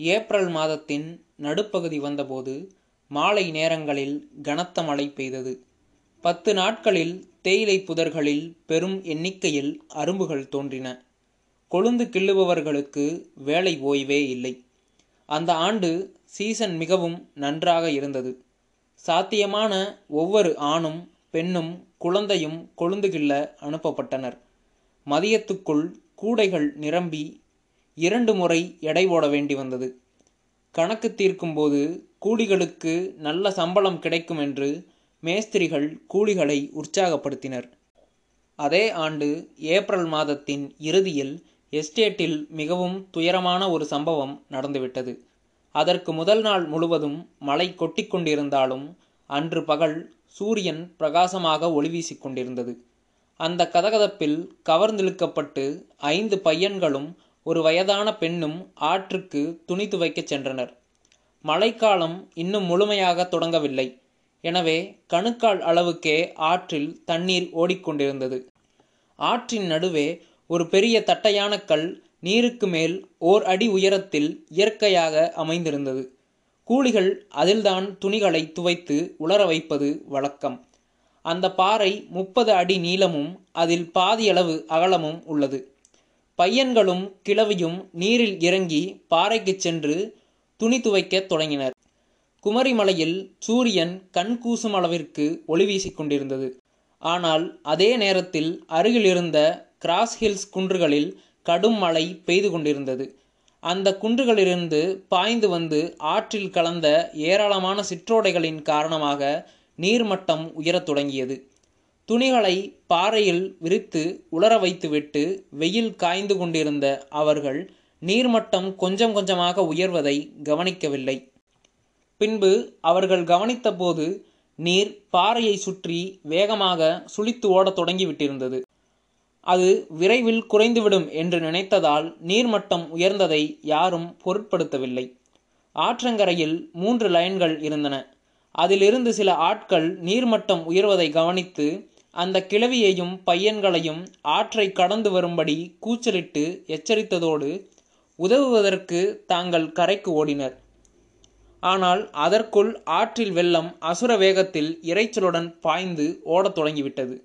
April மாதத்தின் நடுப்பகுதி வந்தபோது மாலை நேரங்களில் கனத்த மழை பெய்தது. பத்து நாட்களில் தேயிலை புதர்களில் பெரும் எண்ணிக்கையில் அரும்புகள் தோன்றின. கொழுந்து கிள்ளுபவர்களுக்கு வேலை ஓய்வே இல்லை. அந்த ஆண்டு சீசன் மிகவும் நன்றாக இருந்தது. சாத்தியமான ஒவ்வொரு ஆணும் பெண்ணும் குழந்தையும் கொழுந்து கிள்ள அனுப்பப்பட்டனர். மதியத்துக்குள் கூடைகள் நிரம்பி இரண்டு முறை எடை போட வேண்டி வந்தது. கணக்கு தீர்க்கும்போது கூலிகளுக்கு நல்ல சம்பளம் கிடைக்கும் என்று மேஸ்திரிகள் கூலிகளை உற்சாகப்படுத்தினர். அதே ஆண்டு ஏப்ரல் மாதத்தின் இறுதியில் எஸ்டேட்டில் மிகவும் துயரமான ஒரு சம்பவம் நடந்துவிட்டது. அதற்கு முதல் நாள் முழுவதும் மழை கொட்டிக்கொண்டிருந்தாலும் அன்று பகல் சூரியன் பிரகாசமாக ஒளி வீசிக் கொண்டிருந்தது. அந்த கதகதப்பில் கவர்ந்திழுக்கப்பட்டு ஐந்து பையன்களும் ஒரு வயதான பெண்ணும் ஆற்றுக்கு துணி துவைக்கச் சென்றனர். மழைக்காலம் இன்னும் முழுமையாக தொடங்கவில்லை. எனவே கணுக்கால் அளவுக்கே ஆற்றில் தண்ணீர் ஓடிக்கொண்டிருந்தது. ஆற்றின் நடுவே ஒரு பெரிய தட்டையான கல் நீருக்கு மேல் ஓர் அடி உயரத்தில் இயற்கையாக அமைந்திருந்தது. கூலிகள் அதில்தான் துணிகளை துவைத்து உலர வைப்பது வழக்கம். அந்த பாறை முப்பது அடி நீளமும் அதில் பாதியளவு அகலமும் உள்ளது. பையன்களும் கிழவியும் நீரில் இறங்கி பாறைக்குச் சென்று துணி துவைக்கத் தொடங்கினர். குமரிமலையில் சூரியன் கண் கூசும் அளவிற்கு ஒளி வீசிக் கொண்டிருந்தது. ஆனால் அதே நேரத்தில் அருகிலிருந்த கிராஸ் ஹில்ஸ் குன்றுகளில் கடும் மழை பெய்து கொண்டிருந்தது. அந்த குன்றுகளிலிருந்து பாய்ந்து வந்து ஆற்றில் கலந்த ஏராளமான சிற்றோடைகளின் காரணமாக நீர்மட்டம் உயரத் தொடங்கியது. துணிகளை பாறையில் விரித்து உலர வைத்துவிட்டு வெயில் காய்ந்து கொண்டிருந்த அவர்கள் நீர்மட்டம் கொஞ்சம் கொஞ்சமாக உயர்வதை கவனிக்கவில்லை. பின்பு அவர்கள் கவனித்தபோது நீர் பாறையை சுற்றி வேகமாக சுழித்து ஓடத் தொடங்கிவிட்டிருந்தது. அது விரைவில் குறைந்துவிடும் என்று நினைத்ததால் நீர்மட்டம் உயர்ந்ததை யாரும் பொருட்படுத்தவில்லை. ஆற்றங்கரையில் மூன்று லைன்கள் இருந்தன. அதிலிருந்து சில ஆட்கள் நீர்மட்டம் உயர்வதை கவனித்து அந்த கிழவியையும் பையன்களையும் ஆற்றை கடந்து வரும்படி கூச்சலிட்டு எச்சரித்ததோடு உதவுவதற்கு தாங்கள் கரைக்கு ஓடினர். ஆனால் அதற்குள் ஆற்றில் வெள்ளம் அசுர வேகத்தில் இரைச்சலுடன் பாய்ந்து ஓடத் தொடங்கிவிட்டது.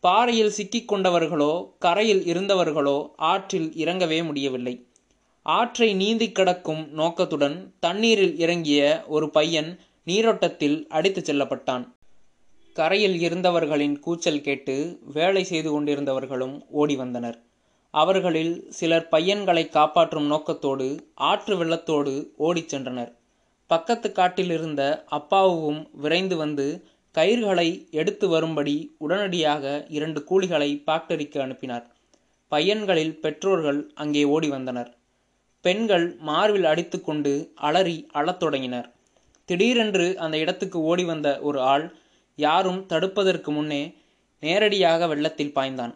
பாறையில் சிக்கிக்கொண்டவர்களோ கரையில் இருந்தவர்களோ ஆற்றில் இறங்கவே முடியவில்லை. ஆற்றை நீந்தி கடக்கும் நோக்கத்துடன் தண்ணீரில் இறங்கிய ஒரு பையன் நீரோட்டத்தில் அடித்துச் செல்லப்பட்டான். கரையில் இருந்தவர்களின் கூச்சல் கேட்டு வேலை செய்து கொண்டிருந்தவர்களும் ஓடி வந்தனர். அவர்களில் சிலர் பையன்களை காப்பாற்றும் நோக்கத்தோடு ஆற்று வெள்ளத்தோடு ஓடிச் சென்றனர். பக்கத்து காட்டில் இருந்த அப்பாவும் விரைந்து வந்து கயிர்களை எடுத்து வரும்படி உடனடியாக இரண்டு கூலிகளை பாக்டரிக்கு அனுப்பினார். பையன்களில் பெற்றோர்கள் அங்கே ஓடி வந்தனர். பெண்கள் மார்பில் அடித்துக்கொண்டு அலறி அழத் தொடங்கினர். திடீரென்று அந்த இடத்துக்கு ஓடி வந்த ஒரு ஆள் யாரும் தடுப்பதற்கு முன்னே நேரடியாக வெள்ளத்தில் பாய்ந்தான்.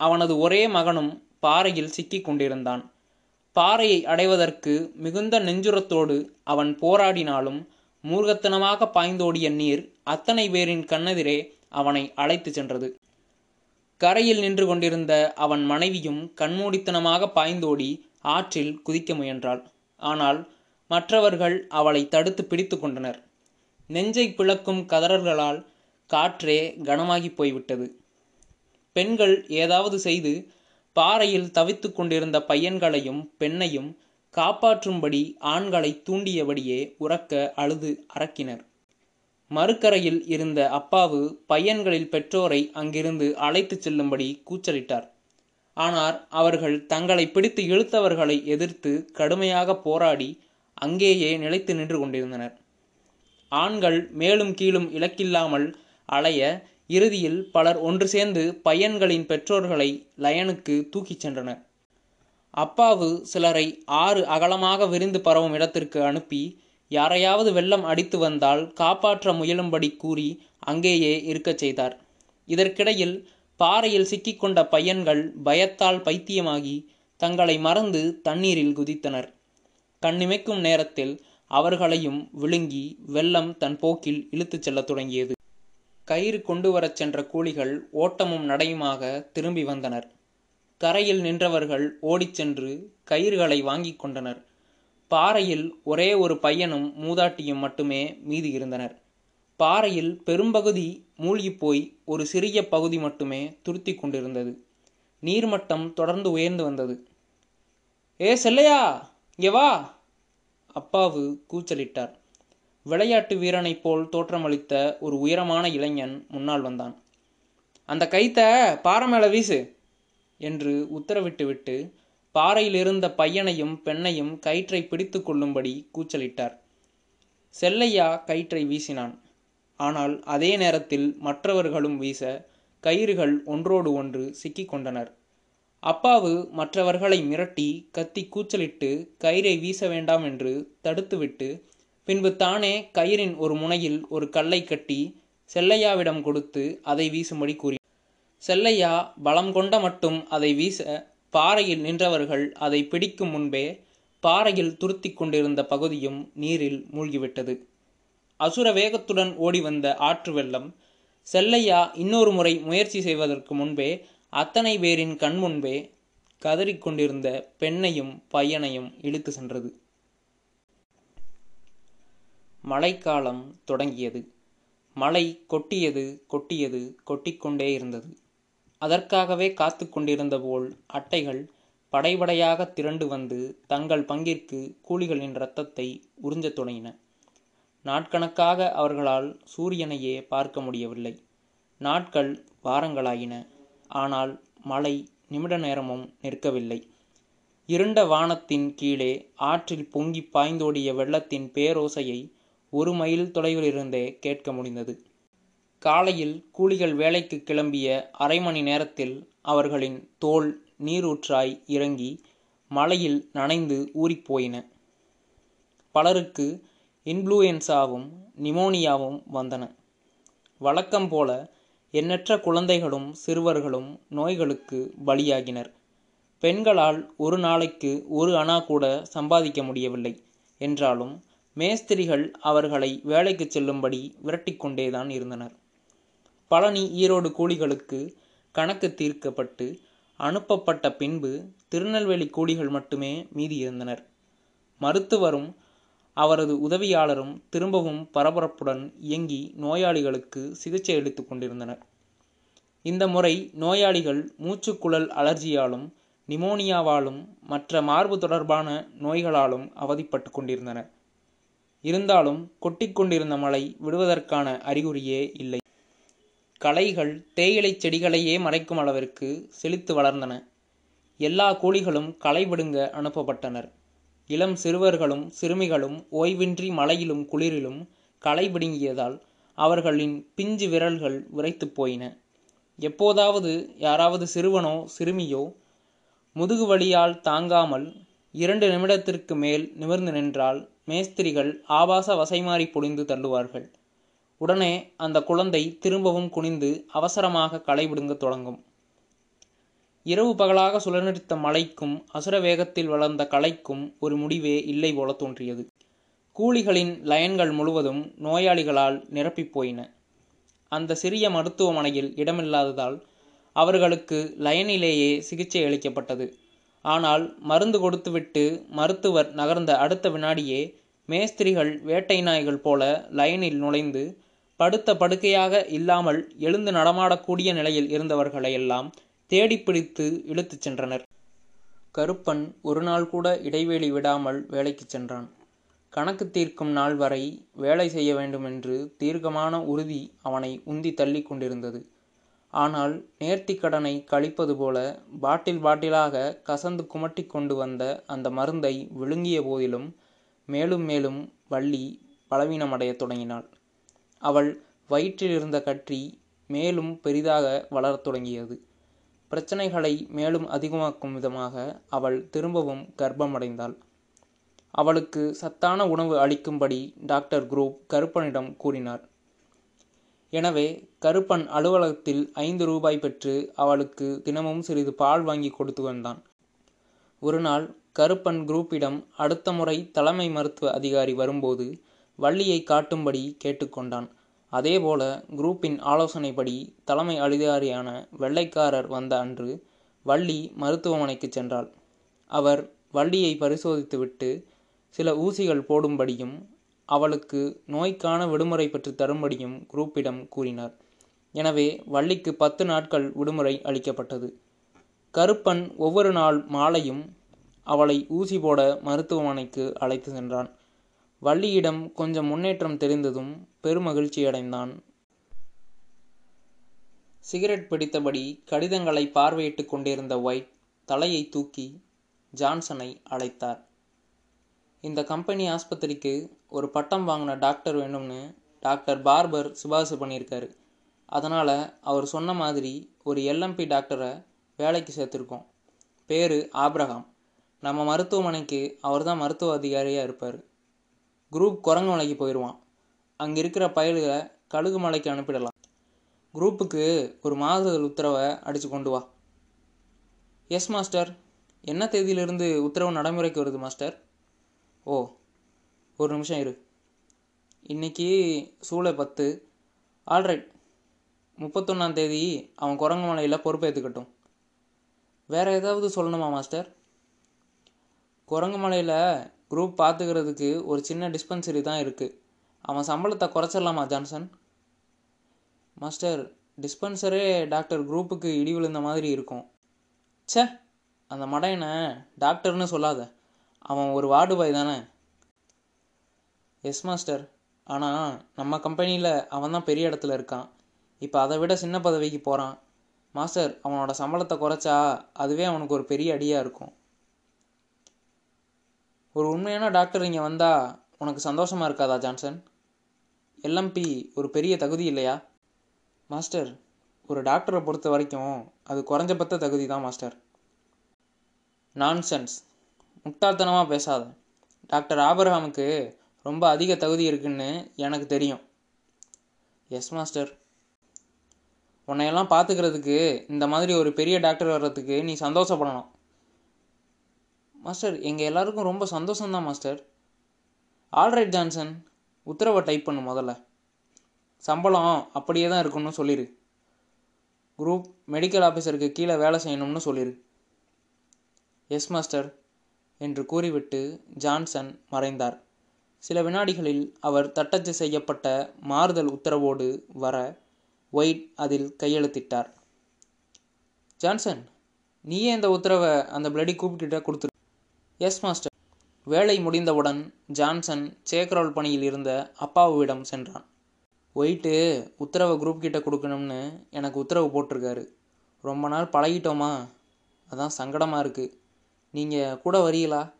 அவனது ஒரே மகனும் பாறையில் சிக்கிக் கொண்டிருந்தான். பாறையை அடைவதற்கு மிகுந்த நெஞ்சுரத்தோடு அவன் போராடினாலும் மூர்கத்தனமாக பாய்ந்தோடிய நீர் அத்தனை பேரின் கண்ணெதிரே அவனை அழைத்து சென்றது. கரையில் நின்று கொண்டிருந்த அவன் மனைவியும் கண்மூடித்தனமாக பாய்ந்தோடி ஆற்றில் குதிக்க முயன்றாள். ஆனால் மற்றவர்கள் அவளை தடுத்து பிடித்து கொண்டனர். நெஞ்சை பிளக்கும் கதறல்களால் காற்றே கனமாகி போய்விட்டது. பெண்கள் ஏதாவது செய்து பாறையில் தவித்து கொண்டிருந்த பையன்களையும் பெண்ணையும் காப்பாற்றும்படி ஆண்களை தூண்டியபடியே உறக்க அழுது அரக்கினர் மறுக்கரையில் இருந்த அப்பாவு பையன்களில் பெற்றோரை அங்கிருந்து அழைத்துச் செல்லும்படி கூச்சலிட்டார். ஆனால் அவர்கள் தங்களை பிடித்து இழுத்தவர்களை எதிர்த்து கடுமையாக போராடி அங்கேயே நிலைத்து நின்று கொண்டிருந்தனர். ஆண்கள் மேலும் கீழும் இலக்கில்லாமல் அலைய இறுதியில் பலர் ஒன்று சேர்ந்து பையன்களின் பெற்றோர்களை லயனுக்கு தூக்கிச் சென்றனர். அப்பாவு சிலரை ஆறு அகலமாக விரிந்து பரவும் இடத்திற்கு அனுப்பி யாரையாவது வெள்ளம் அடித்து வந்தால் காப்பாற்ற முயலும்படி கூறி அங்கேயே இருக்கச் செய்தார். இதற்கிடையில் பாறையில் சிக்கிக்கொண்ட பையன்கள் பயத்தால் பைத்தியமாகி தங்களை மறந்து தண்ணீரில் குதித்தனர். கண்ணிமைக்கும் நேரத்தில் அவர்களையும் விழுங்கி வெள்ளம் தன் போக்கில் இழுத்துச் செல்லத் தொடங்கியது. கயிறு கொண்டு வரச் சென்ற கூலிகள் ஓட்டமும் நடையுமாக திரும்பி வந்தனர். கரையில் நின்றவர்கள் ஓடிச் சென்று கயிறுகளை வாங்கிக் கொண்டனர். பாறையில் ஒரே ஒரு பையனும் மூதாட்டியும் மட்டுமே மீதி இருந்தனர். பாறையில் பெரும்பகுதி மூழ்கிப் போய் ஒரு சிறிய பகுதி மட்டுமே துருத்தி கொண்டிருந்தது. நீர்மட்டம் தொடர்ந்து உயர்ந்து வந்தது. ஏ செல்லையா இங்கே வா! அப்பாவு கூச்சலிட்டார். விளையாட்டு வீரனைப் போல் தோற்றமளித்த ஒரு உயரமான இளைஞன் முன்னால் வந்தான். அந்த கைத்த பாறை மேலே வீசு என்று உத்தரவிட்டுவிட்டு பாறையிலிருந்த பையனையும் பெண்ணையும் கயிற்றை பிடித்து கொள்ளும்படி கூச்சலிட்டார். செல்லையா கயிற்றை வீசினான். ஆனால் அதே நேரத்தில் மற்றவர்களும் வீச கயிறுகள் ஒன்றோடு ஒன்று சிக்கிக்கொண்டனர் அப்பாவு மற்றவர்களை மிரட்டி கத்தி கூச்சலிட்டு கயிறை வீச வேண்டாம் என்று தடுத்துவிட்டு பின்பு தானே கயிறின் ஒரு முனையில் ஒரு கல்லை கட்டி செல்லையாவிடம் கொடுத்து அதை வீசும்படி கூறி. செல்லையா பலம் கொண்ட மட்டும் அதை வீச பாறையில் நின்றவர்கள் அதை பிடிக்கும் முன்பே பாறையில் துருத்தி கொண்டிருந்த பகுதியும் நீரில் மூழ்கிவிட்டது. அசுர வேகத்துடன் ஓடி வந்த ஆற்று வெள்ளம் செல்லையா இன்னொரு முறை முயற்சி செய்வதற்கு முன்பே அத்தனை பேரின் கண் முன்பே கதறிக்கொண்டிருந்த பெண்ணையும் பையனையும் இழுத்து சென்றது. மழைக்காலம் தொடங்கியது. மழை கொட்டியது கொட்டியது கொட்டிக்கொண்டே இருந்தது. அதற்காகவே காத்து கொண்டிருந்த போல் அட்டைகள் படைபடையாக திரண்டு வந்து தங்கள் பங்கிற்கு கூலிகளின் இரத்தத்தை உறிஞ்சத் தொடங்கின. நாட்கணக்காக அவர்களால் சூரியனையே பார்க்க முடியவில்லை. நாட்கள் வாரங்களாயின. ஆனால் மழை நிமிட நேரமும் நிற்கவில்லை. இருண்ட வானத்தின் கீழே ஆற்றில் பொங்கி பாய்ந்தோடிய வெள்ளத்தின் பேரோசையை ஒரு மைல் தொலைவிலிருந்தே கேட்க முடிந்தது. காலையில் கூலிகள் வேலைக்கு கிளம்பிய அரை மணி நேரத்தில் அவர்களின் தோல் நீரூற்றாய் இறங்கி மலையில் நனைந்து ஊறிப்போயின பலருக்கு இன்ஃப்ளூயன்சாவும் நிமோனியாவும் வந்தன. வழக்கம் போல எண்ணற்ற குழந்தைகளும் சிறுவர்களும் நோய்களுக்கு பலியாகினர். பெண்களால் ஒரு நாளைக்கு ஒரு அணா கூட சம்பாதிக்க முடியவில்லை. என்றாலும் மேஸ்திரிகள் அவர்களை வேலைக்கு செல்லும்படி விரட்டிக்கொண்டேதான் இருந்தனர். பழனி ஈரோடு கூலிகளுக்கு கணக்கு தீர்க்கப்பட்டு அனுப்பப்பட்ட பின்பு திருநெல்வேலி கூலிகள் மட்டுமே மீதி இருந்தனர் மருத்துவரும் அவரது உதவியாளரும் திரும்பவும் பரபரப்புடன் இயங்கி நோயாளிகளுக்கு சிகிச்சை அளித்துக் கொண்டிருந்தனர். இந்த முறை நோயாளிகள் மூச்சுக்குழல் அலர்ஜியாலும் நிமோனியாவாலும் மற்ற மார்பு தொடர்பான நோய்களாலும் அவதிப்பட்டு கொண்டிருந்தனர். இருந்தாலும் கொட்டிக்கொண்டிருந்த மழை விடுவதற்கான அறிகுறியே இல்லை. களைகள் தேயிலை செடிகளையே மறைக்கும் அளவிற்கு செழித்து வளர்ந்தன. எல்லா கூலிகளும் களை விடுங்க அனுப்பப்பட்டனர். இளம் சிறுவர்களும் சிறுமிகளும் ஓய்வின்றி மழையிலும் குளிரிலும் களை பிடுங்கியதால் அவர்களின் பிஞ்சு விரல்கள் விரைத்துப் போயின. எப்போதாவது யாராவது சிறுவனோ சிறுமியோ முதுகு வலியால் தாங்காமல் இரண்டு நிமிடத்திற்கு மேல் நிமிர்ந்து நின்றால் மேஸ்திரிகள் ஆபாச வசைமாறி பொழிந்து தள்ளுவார்கள். உடனே அந்த குழந்தை திரும்பவும் குனிந்து அவசரமாக களைவிடுங்க தொடங்கும். இரவு பகலாக சுழநிறுத்த மலைக்கும் அசுர வேகத்தில் வளர்ந்த கலைக்கும் ஒரு முடிவே இல்லை போல தோன்றியது. கூலிகளின் லயன்கள் முழுவதும் நோயாளிகளால் நிரப்பிப் போயின அந்த சிறிய மருத்துவமனையில் இடமில்லாததால் அவர்களுக்கு லயனிலேயே சிகிச்சை அளிக்கப்பட்டது. ஆனால் மருந்து கொடுத்துவிட்டு மருத்துவர் நகர்ந்த அடுத்த வினாடியே மேஸ்திரிகள் வேட்டை நாய்கள் போல லைனில் நுழைந்து படுத்த படுக்கையாக இல்லாமல் எழுந்து நடமாடக்கூடிய நிலையில் இருந்தவர்களையெல்லாம் தேடி பிடித்து இழுத்துச் சென்றனர். கருப்பன் ஒரு நாள் கூட இடைவெளி விடாமல் வேலைக்கு சென்றான். கணக்கு தீர்க்கும் நாள் வரை வேலை செய்ய வேண்டுமென்று தீர்க்கமான உறுதி அவனை உந்தி தள்ளி கொண்டிருந்தது. ஆனால் நேர்த்தி கடனை கழிப்பது போல பாட்டில் பாட்டிலாக கசந்து குமட்டி கொண்டு வந்த அந்த மருந்தை விழுங்கிய போதிலும் மேலும் மேலும் வள்ளி பலவீனமடையத் தொடங்கினாள். அவள் வயிற்றில் இருந்த கற்றி மேலும் பெரிதாக வளரத் தொடங்கியது. பிரச்சனைகளை மேலும் அதிகமாக்கும் விதமாக அவள் திரும்பவும் கர்ப்பமடைந்தாள். அவளுக்கு சத்தான உணவு அளிக்கும்படி டாக்டர் குரூப் கருப்பனிடம் கூறினார். எனவே கருப்பன் அலுவலகத்தில் ஐந்து ரூபாய் பெற்று அவளுக்கு தினமும் சிறிது பால் வாங்கி கொடுத்து வந்தான். ஒரு நாள் கருப்பன் குரூப்பிடம் அடுத்த முறை தலைமை மருத்துவ அதிகாரி வரும்போது வள்ளியை காட்டும்படி கேட்டுக்கொண்டான். அதேபோல குரூப்பின் ஆலோசனைப்படி தலைமை அதிகாரியான வெள்ளைக்காரர் வந்த அன்று வள்ளி மருத்துவமனைக்கு சென்றாள். அவர் வள்ளியை பரிசோதித்துவிட்டு சில ஊசிகள் போடும்படியும் அவளுக்கு நோய்க்கான விடுமுறை பெற்று தரும்படியும் குரூப்பிடம் கூறினார். எனவே வள்ளிக்கு பத்து நாட்கள் விடுமுறை அளிக்கப்பட்டது. கருப்பன் ஒவ்வொரு நாள் மாலையும் அவளை ஊசி போட மருத்துவமனைக்கு அழைத்து சென்றான். வள்ளியிடம் கொஞ்சம் முன்னேற்றம் தெரிந்ததும் பெருமகிழ்ச்சியடைந்தான் சிகரெட் பிடித்தபடி கடிதங்களை பார்வையிட்டு கொண்டிருந்த ஒயிட் தலையை தூக்கி ஜான்சனை அழைத்தார். இந்த கம்பெனி ஆஸ்பத்திரிக்கு ஒரு பட்டம் வாங்கின டாக்டர் வேணும்னு டாக்டர் பார்பர் சிபாரிசு பண்ணியிருக்காரு. அதனால் அவர் சொன்ன மாதிரி ஒரு எல்எம்பி டாக்டரை வேலைக்கு சேர்த்துருக்கோம். பேர் ஆப்ரஹாம். நம்ம மருத்துவமனைக்கு அவர் தான் மருத்துவ அதிகாரியாக இருப்பார். குரூப் குரங்கு மலைக்கு போயிடுவான் அங்கே இருக்கிற பயல்களை கழுகு மலைக்கு அனுப்பிடலாம். குரூப்புக்கு ஒரு மாறுதல் உத்தரவை அடித்து கொண்டு வா. எஸ் மாஸ்டர் என்ன தேதியிலிருந்து உத்தரவு நடைமுறைக்கு வருது மாஸ்டர் ஓ ஒரு நிமிஷம் இரு. இன்னைக்கு சூளை பத்து. ஆல்ரைட் முப்பத்தொன்னாம் தேதி அவன் குரங்கு மலையில் பொறுப்பேற்றுக்கட்டும் வேற ஏதாவது சொல்லணுமா மாஸ்டர்? குரங்கு மலையில் குரூப் பார்த்துக்கிறதுக்கு ஒரு சின்ன டிஸ்பென்சரி தான் இருக்குது அவன் சம்பளத்தை குறைச்சிடலாமா ஜான்சன்? மாஸ்டர் டிஸ்பென்சரே டாக்டர் குரூப்புக்கு இடி விழுந்த மாதிரி இருக்கும். ச்சே அந்த மடையனை டாக்டர்னு சொல்லாத. அவன் ஒரு வார்டு பாய் தானே? எஸ் மாஸ்டர் ஆனால் நம்ம கம்பெனியில் அவன் தான் பெரிய இடத்துல இருக்கான். இப்போ அதை விட சின்ன பதவிக்கு போகிறான் மாஸ்டர் அவனோட சம்பளத்தை குறைச்சா அதுவே அவனுக்கு ஒரு பெரிய அடியாக இருக்கும். ஒரு உண்மையான டாக்டர் இங்கே வந்தால் உனக்கு சந்தோஷமாக இருக்காதா ஜான்சன்? எல்எம்பி ஒரு பெரிய தகுதி இல்லையா? மாஸ்டர் ஒரு டாக்டரை பொறுத்த வரைக்கும் அது குறைஞ்சபட்ச தகுதி தான் மாஸ்டர் நான்சென்ஸ் முட்டாள்தனமாக பேசாத. டாக்டர் ஆபரகாமுக்கு ரொம்ப அதிக தகுதி இருக்குன்னு எனக்கு தெரியும். எஸ் மாஸ்டர் உன்னையெல்லாம் பார்த்துக்கிறதுக்கு இந்த மாதிரி ஒரு பெரிய டாக்டர் வர்றதுக்கு நீ சந்தோஷப்படணும். மாஸ்டர் எங்கள் எல்லாருக்கும் ரொம்ப சந்தோஷம்தான் மாஸ்டர் ஆல்ரைட் ஜான்சன் உத்தரவை டைப் பண்ணு முதல்ல. சம்பளம் அப்படியே தான் இருக்குன்னு சொல்லிடு குரூப் மெடிக்கல் ஆஃபீஸருக்கு கீழே வேலை செய்யணும்னு சொல்லிடு எஸ் மாஸ்டர் என்று கூறிவிட்டு ஜான்சன் மறைந்தார். சில வினாடிகளில் அவர் தட்டச்சு செய்யப்பட்ட மாறுதல் உத்தரவோடு வர ஒயிட் அதில் கையெழுத்திட்டார். ஜான்சன் நீயே இந்த உத்தரவை அந்த பிளடி கூப்பிட்டுட்ட கொடுத்துரு. Yes master. வேலை முடிந்தவுடன் ஜான்சன் சேக்ரோல் பணியில் இருந்த அப்பாவிடம் சென்றான். ஒயிட்டு உத்தரவை குரூப் கிட்ட கொடுக்கணும்னு எனக்கு உத்தரவு போட்டிருக்காரு. ரொம்ப நாள் பழகிட்டோமா? அதான் சங்கடமாக இருக்குது நீங்கள் கூட வரீங்களா?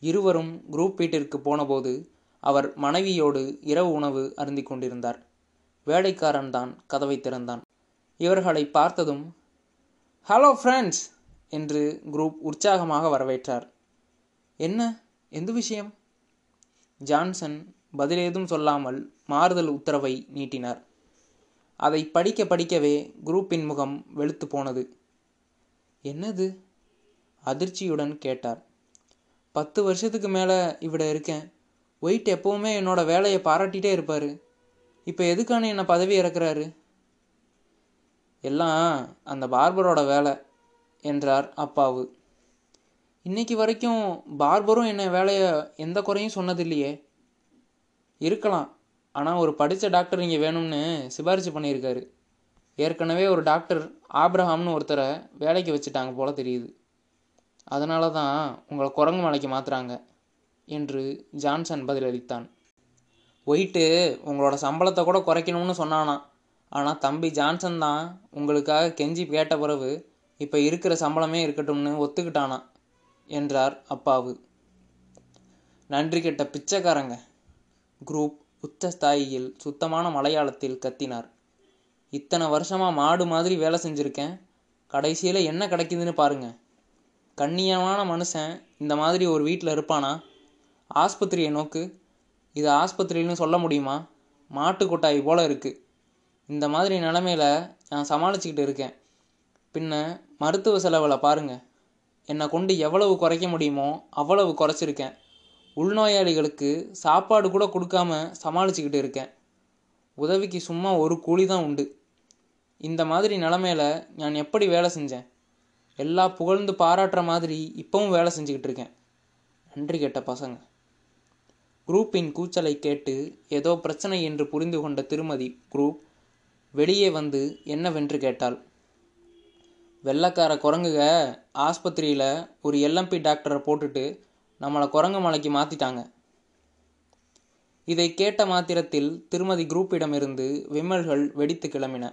இருவரும் குரூப் வீட்டிற்கு போனபோது அவர் மனைவியோடு இரவு உணவு அருந்தி கொண்டிருந்தார். வேலைக்காரன் தான் கதவை திறந்தான். இவர்களை பார்த்ததும் ஹலோ ஃப்ரெண்ட்ஸ் என்று குரூப் உற்சாகமாக வரவேற்றார். என்ன? எந்த விஷயம்? ஜான்சன் பதிலேதும் சொல்லாமல் மாறுதல் உத்தரவை நீட்டினார். அதை படிக்க படிக்கவே குரூப்பின் முகம் வெளுத்து போனது. என்னது? அதிர்ச்சியுடன் கேட்டார். பத்து வருஷத்துக்கு மேலே இவிட இருக்கேன். ஒயிட் எப்போவுமே என்னோட வேலையை பாராட்டிகிட்டே இருப்பார். இப்போ எதுக்கான என்னை பதவி இறக்குறாரு? எல்லாம் அந்த பார்பரோட வேலை என்றார் அப்பாவு. இன்னைக்கு வரைக்கும் பார்பரும் என்னை வேலையை எந்த குறையும் சொன்னதில்லையே. இருக்கலாம். ஆனால் ஒரு படித்த டாக்டர் இங்கே வேணும்னு சிபாரிசு பண்ணியிருக்காரு. ஏற்கனவே ஒரு டாக்டர் ஆப்ரஹாம்னு ஒருத்தரை வேலைக்கு வச்சுட்டாங்க போல தெரியுது. அதனால தான் உங்களை குரங்கு மலைக்கு மாற்றுறாங்க என்று ஜான்சன் பதிலளித்தான். ஒயிட்டு உங்களோட சம்பளத்தை கூட குறைக்கணும்னு சொன்னானா. ஆனால் தம்பி ஜான்சன் தான் உங்களுக்காக கெஞ்சி கேட்ட பிறகு இப்போ இருக்கிற சம்பளமே இருக்கட்டும்னு ஒத்துக்கிட்டானா என்றார் அப்பாவு. நன்றி கெட்ட பிச்சைக்காரங்க குரூப் உச்ச ஸ்தாயியில் சுத்தமான மலையாளத்தில் கத்தினார். இத்தனை வருஷமாக மாடு மாதிரி வேலை செஞ்சுருக்கேன் கடைசியில் என்ன கிடைக்குதுன்னு பாருங்கள் கண்ணியமான மனுஷன் இந்த மாதிரி ஒரு வீட்டில் இருப்பானா? ஆஸ்பத்திரியை நோக்கு. இது ஆஸ்பத்திரின்னு சொல்ல முடியுமா? மாட்டு கொட்டாய் போல் இருக்குது இந்த மாதிரி நிலமையில நான் சமாளிச்சுக்கிட்டு இருக்கேன். பின்ன மருத்துவ செலவில் பாருங்கள் என்னை கொண்டு எவ்வளவு குறைக்க முடியுமோ அவ்வளவு குறைச்சிருக்கேன். உள்நோயாளிகளுக்கு சாப்பாடு கூட கொடுக்காம சமாளிச்சுக்கிட்டு இருக்கேன். உதவிக்கு சும்மா ஒரு கூலி தான் உண்டு. இந்த மாதிரி நிலமையில நான் எப்படி வேலை செஞ்சேன்? எல்லா புகழ்ந்து பாராட்டுற மாதிரி இப்போவும் வேலை செஞ்சுக்கிட்டு இருக்கேன். நன்றி கேட்ட பசங்க. குரூப்பின் கூச்சலை கேட்டு ஏதோ பிரச்சனை என்று புரிந்து கொண்ட திருமதி குரூப் வெளியே வந்து என்னவென்று கேட்டாள். வெள்ளக்கார குரங்குக ஆஸ்பத்திரியில் ஒரு எல்எம்பி டாக்டரை போட்டுட்டு நம்மளை குரங்கு மலைக்கு மாற்றிட்டாங்க இதை கேட்ட மாத்திரத்தில் திருமதி குரூப்பிடமிருந்து விம்மல்கள் வெடித்து கிளம்பின.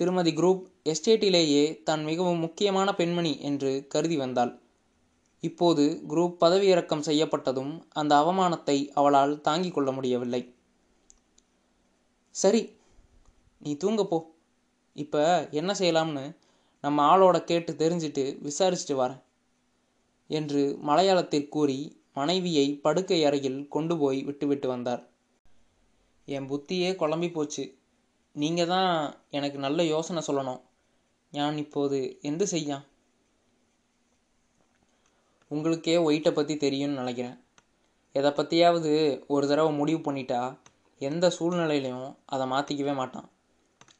திருமதி குரூப் எஸ்டேட்டிலேயே தான் மிகவும் முக்கியமான பெண்மணி என்று கருதி வந்தாள். இப்போது குரூப் பதவியிறக்கம் செய்யப்பட்டதும் அந்த அவமானத்தை அவளால் தாங்கிக் கொள்ள முடியவில்லை. சரி நீ தூங்க போ. இப்போ என்ன செய்யலாம்னு நம்ம ஆளோட கேட்டு தெரிஞ்சிட்டு விசாரிச்சுட்டு வரேன் என்று மலையாளத்தில் கூறி மனைவியை படுக்கை அறையில் கொண்டு போய் விட்டுவிட்டு வந்தார். என் புத்தியே குழம்பி போச்சு. நீங்கள் தான் எனக்கு நல்ல யோசனை சொல்லணும். ஞான் இப்போது எந்த செய்யான் உங்களுக்கே ஒயிட்டை பற்றி தெரியும்னு நினைக்கிறேன். எதை பற்றியாவது ஒரு தடவை முடிவு பண்ணிட்டா எந்த சூழ்நிலையிலையும் அதை மாற்றிக்கவே மாட்டான்.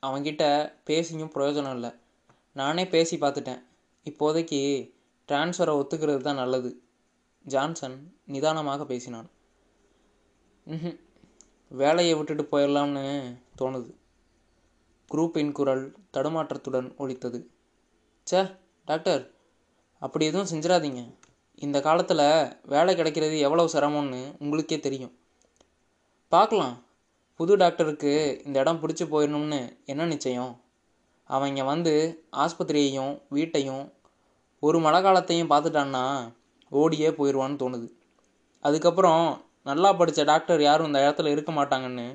அவன்கிட்ட பேசியும் பிரயோஜனம் இல்லை. நானே பேசி பார்த்துட்டேன். இப்போதைக்கு டிரான்ஸ்ஃபரை ஒத்துக்கிறது தான் நல்லது. ஜான்சன் நிதானமாக பேசினான். வேலையை விட்டுட்டு போயிடலாம்னு தோணுது. குரூப்பின் குரல் தடுமாற்றத்துடன் ஒலித்தது. சே டாக்டர் அப்படி எதுவும் செஞ்சிடாதீங்க இந்த காலத்தில் வேலை கிடைக்கிறது எவ்வளவு சிரமம்னு உங்களுக்கே தெரியும். பார்க்கலாம் புது டாக்டருக்கு இந்த இடம் பிடிச்சி போயிடணும்னு என்ன நிச்சயம்? அவன் இங்கே வந்து ஆஸ்பத்திரியையும் வீட்டையும் ஒரு மழை காலத்தையும் பார்த்துட்டான்னா ஓடியே போயிடுவான்னு தோணுது. அதுக்கப்புறம் நல்லா படித்த டாக்டர் யாரும் இந்த இடத்துல இருக்க மாட்டாங்கன்னு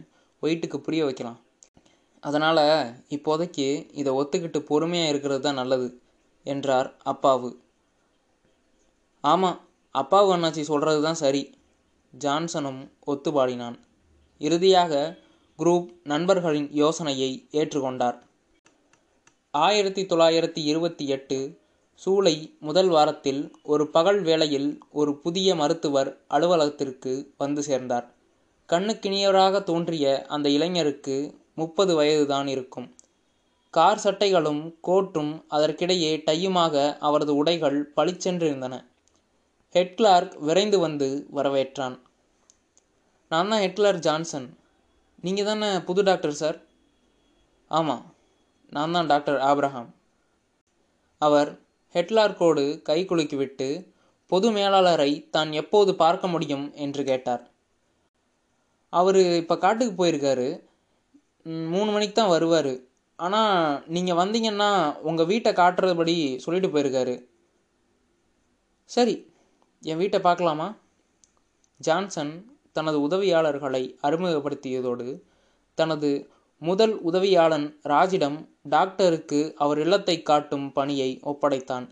ஒயிட்டுக்கு புரிய வைக்கலாம். அதனால் இப்போதைக்கு இதை ஒத்துக்கிட்டு பொறுமையாக இருக்கிறது தான் நல்லது என்றார் அப்பாவு. ஆமாம் அப்பாவு அண்ணாச்சி சொல்கிறது தான் சரி ஜான்சனும் ஒத்துப்பாடினான். இறுதியாக குரூப் நண்பர்களின் யோசனையை ஏற்றுக்கொண்டார். ஆயிரத்தி தொள்ளாயிரத்தி இருபத்தி எட்டு சூலை முதல் வாரத்தில் ஒரு பகல் வேளையில் ஒரு புதிய மருத்துவர் அலுவலகத்திற்கு வந்து சேர்ந்தார். கண்ணுக்கினியவராக தோன்றிய அந்த இளைஞருக்கு முப்பது வயதுதான் இருக்கும். கார் சட்டைகளும் கோட்டும் அதற்கிடையே டையுமாக அவரது உடைகள் பளிச்சென்றிருந்தன ஹெட் கிளார்க் விரைந்து வந்து வரவேற்றான். நான் தான் ஹெட் கிளார்க் ஜான்சன். நீங்கள் தானே புது டாக்டர் சார்? ஆமாம் நான் தான் டாக்டர் ஆப்ரஹாம். அவர் ஹெட்லார்க்கோடு கை குலுக்கிவிட்டு பொது மேலாளரை தான் எப்போது பார்க்க முடியும்? என்று கேட்டார். அவர் இப்போ காட்டுக்கு போயிருக்காரு. மூணு மணிக்கு தான் வருவார். ஆனால் நீங்கள் வந்தீங்கன்னா உங்கள் வீட்டை காட்டுறபடி சொல்லிட்டு போயிருக்காரு. சரி என் வீட்டை பார்க்கலாமா? ஜான்சன் தனது உதவியாளர்களை அறிமுகப்படுத்தியதோடு தனது முதல் உதவியாளன் ராஜிடம் டாக்டருக்கு அவர் இல்லத்தை காட்டும் பணியை ஒப்படைத்தான்.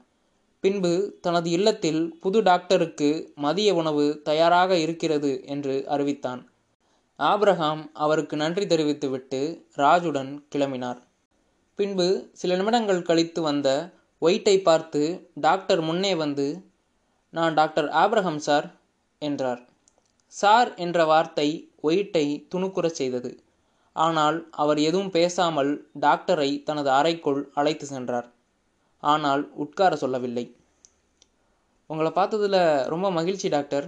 பின்பு தனது இல்லத்தில் புது டாக்டருக்கு மதிய உணவு தயாராக இருக்கிறது என்று அறிவித்தான். ஆபிரகாம் அவருக்கு நன்றி தெரிவித்துவிட்டு ராஜுடன் கிளம்பினார். பின்பு சில நிமிடங்கள் கழித்து வந்த ஒயிட்டை பார்த்து டாக்டர் முன்னே வந்து நான் டாக்டர் ஆப்ரஹாம் சார் என்றார். சார் என்ற வார்த்தை ஒயிட்டை துணுக்குறச் செய்தது. ஆனால் அவர் எதுவும் பேசாமல் டாக்டரை தனது அறைக்குள் அழைத்து சென்றார். ஆனால் உட்கார சொல்லவில்லை. உங்களை பார்த்ததில் ரொம்ப மகிழ்ச்சி டாக்டர்.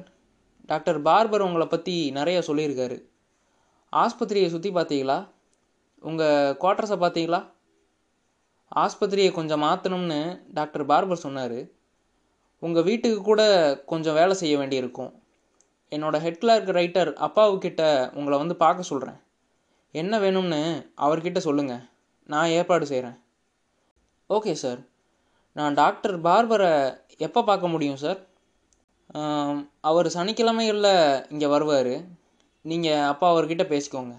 டாக்டர் பார்பர் உங்களை பற்றி நிறைய சொல்லியிருக்காரு. ஆஸ்பத்திரியை சுற்றி பார்த்தீங்களா உங்கள் குவார்ட்டர்ஸை பார்த்தீங்களா ஆஸ்பத்திரியை கொஞ்சம் மாற்றணும்னு டாக்டர் பார்பர் சொன்னார். உங்கள் வீட்டுக்கு கூட கொஞ்சம் வேலை செய்ய வேண்டியிருக்கும். என்னோடய ஹெட் கிளார்க் ரைட்டர் அப்பாவுக்கிட்ட உங்களை வந்து பார்க்க சொல்கிறேன் என்ன வேணும்னு அவர்கிட்ட சொல்லுங்கள் நான் ஏற்பாடு செய்கிறேன் ஓகே சார். நான் டாக்டர் பார்பரை எப்போ பார்க்க முடியும் சார்? அவர் சனிக்கிழமைகளில் இங்கே வருவார். நீங்கள் அப்பா அவர்கிட்ட பேசிக்கோங்க.